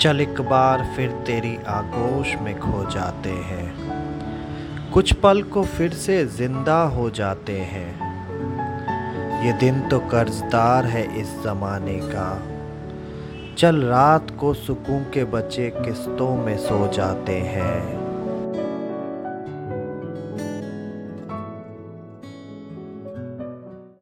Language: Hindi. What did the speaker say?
चल एक बार फिर तेरी आगोश में खो जाते हैं। कुछ पल को फिर से ज़िंदा हो जाते हैं। ये दिन तो कर्जदार है इस ज़माने का। चल रात को सुकून के बच्चे किस्तों में सो जाते हैं।